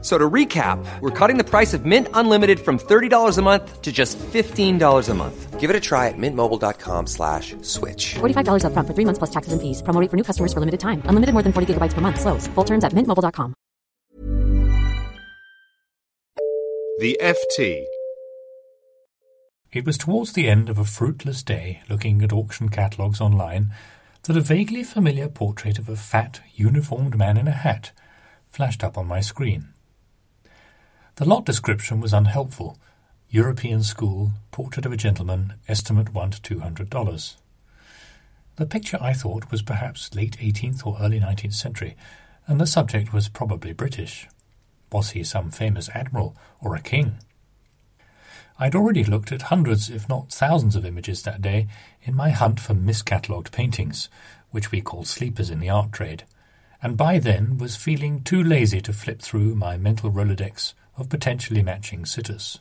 F- So to recap, we're cutting the price of Mint Unlimited from $30 a month to just $15 a month. Give it a try at mintmobile.com slash switch. $45 upfront for three months plus taxes and fees. Promo rate for new customers for limited time. Unlimited more than 40 gigabytes per month. Slows. Full terms at mintmobile.com. The FT. It was towards the end of a fruitless day looking at auction catalogues online that a vaguely familiar portrait of a fat, uniformed man in a hat flashed up on my screen. The lot description was unhelpful. European school, portrait of a gentleman, estimate one to two hundred dollars. The picture I thought was perhaps late eighteenth or early nineteenth century, and the subject was probably British. Was he some famous admiral or a king? I'd already looked at hundreds, if not thousands, of images that day in my hunt for miscatalogued paintings, which we call sleepers in the art trade, and by then was feeling too lazy to flip through my mental Rolodex of potentially matching sitters.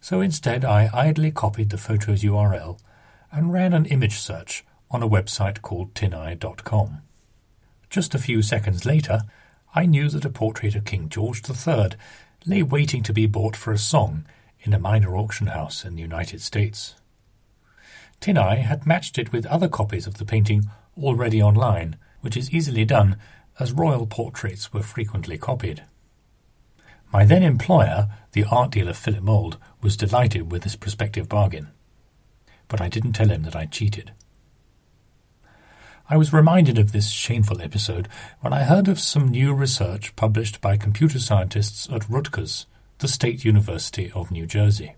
So instead, I idly copied the photo's URL and ran an image search on a website called tineye.com. Just a few seconds later, I knew that a portrait of King George III lay waiting to be bought for a song in a minor auction house in the United States. Tineye had matched it with other copies of the painting already online, which is easily done as royal portraits were frequently copied. My then employer, the art dealer Philip Mould, was delighted with this prospective bargain. But I didn't tell him that I'd cheated. I was reminded of this shameful episode when I heard of some new research published by computer scientists at Rutgers, the State University of New Jersey.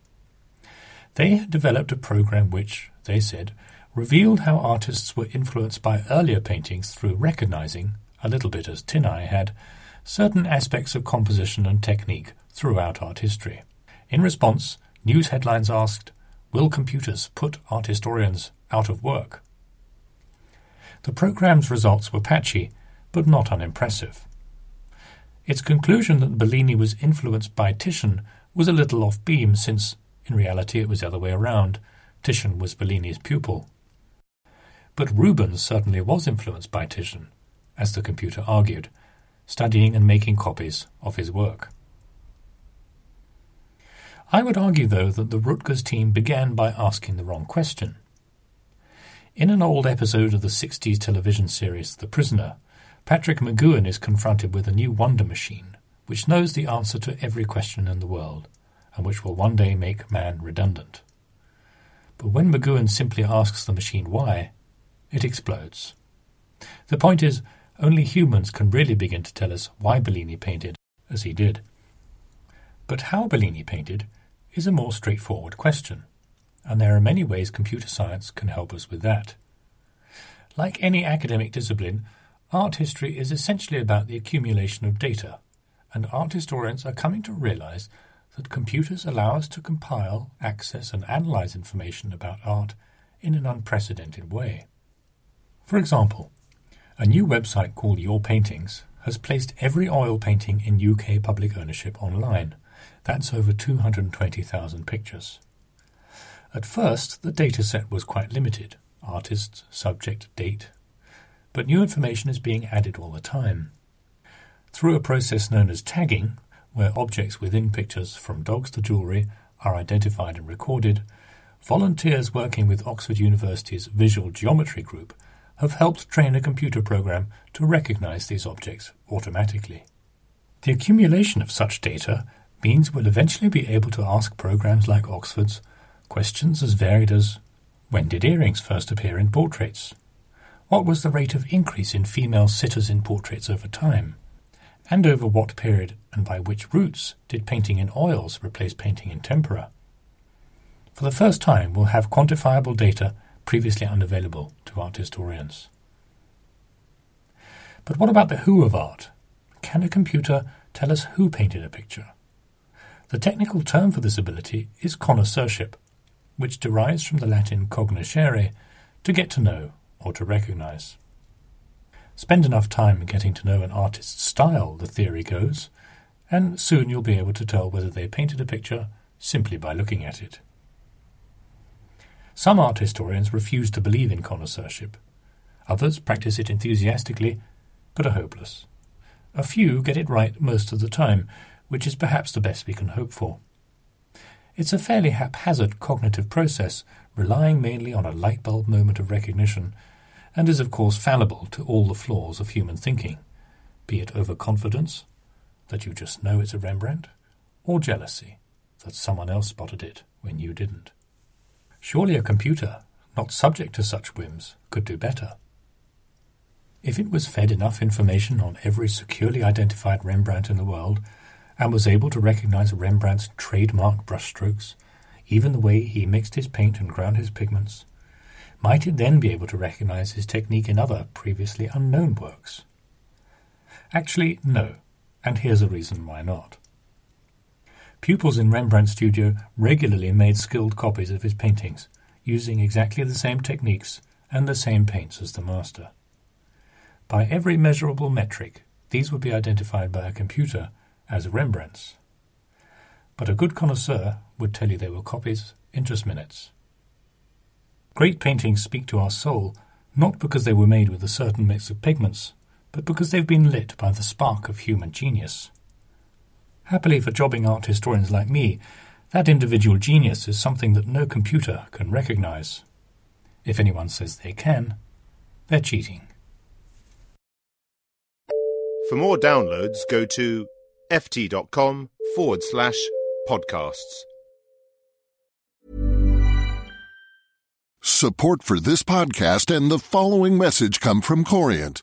They had developed a program which, they said, revealed how artists were influenced by earlier paintings through recognizing, a little bit as Tineye had, certain aspects of composition and technique throughout art history. In response, news headlines asked, Will computers put art historians out of work? The program's results were patchy, but not unimpressive. Its conclusion that Bellini was influenced by Titian was a little off beam, since, in reality, it was the other way around. Titian was Bellini's pupil. But Rubens certainly was influenced by Titian, as the computer argued, studying and making copies of his work. I would argue, though, that the Rutgers team began by asking the wrong question. In an old episode of the 60s television series The Prisoner, Patrick McGoohan is confronted with a new wonder machine which knows the answer to every question in the world and which will one day make man redundant. But when McGoohan simply asks the machine why, it explodes. The point is, only humans can really begin to tell us why Bellini painted as he did. But how Bellini painted is a more straightforward question and there are many ways computer science can help us with that. Like any academic discipline, art history is essentially about the accumulation of data, and art historians are coming to realize that computers allow us to compile, access, and analyze information about art in an unprecedented way. For example, a new website called Your Paintings has placed every oil painting in UK public ownership online. That's over 220,000 pictures. At first, the dataset was quite limited artist, subject, date. But new information is being added all the time. Through a process known as tagging, where objects within pictures, from dogs to jewellery, are identified and recorded, volunteers working with Oxford University's Visual Geometry Group have helped train a computer program to recognize these objects automatically. The accumulation of such data means we'll eventually be able to ask programs like Oxford's questions as varied as when did earrings first appear in portraits? What was the rate of increase in female sitters in portraits over time? And over what period and by which routes did painting in oils replace painting in tempera? For the first time, we'll have quantifiable data previously unavailable to art historians. But what about the who of art? Can a computer tell us who painted a picture? The technical term for this ability is connoisseurship, which derives from the Latin cognoscere, to get to know or to recognize. Spend enough time getting to know an artist's style, the theory goes, and soon you'll be able to tell whether they painted a picture simply by looking at it. Some art historians refuse to believe in connoisseurship. Others practice it enthusiastically, but are hopeless. A few get it right most of the time, which is perhaps the best we can hope for. It's a fairly haphazard cognitive process, relying mainly on a light bulb moment of recognition, and is of course fallible to all the flaws of human thinking, be it overconfidence, that you just know it's a Rembrandt, or jealousy, that someone else spotted it when you didn't. Surely a computer, not subject to such whims, could do better. If it was fed enough information on every securely identified Rembrandt in the world, and was able to recognize Rembrandt's trademark brushstrokes, even the way he mixed his paint and ground his pigments, might it then be able to recognize his technique in other previously unknown works? Actually, no, and here's a reason why not. Pupils in Rembrandt's studio regularly made skilled copies of his paintings, using exactly the same techniques and the same paints as the master. By every measurable metric, these would be identified by a computer as Rembrandt's. But a good connoisseur would tell you they were copies in just minutes. Great paintings speak to our soul not because they were made with a certain mix of pigments, but because they've been lit by the spark of human genius. Happily for jobbing art historians like me, that individual genius is something that no computer can recognize. If anyone says they can, they're cheating. For more downloads, go to ft.com forward slash podcasts. Support for this podcast and the following message come from Corient.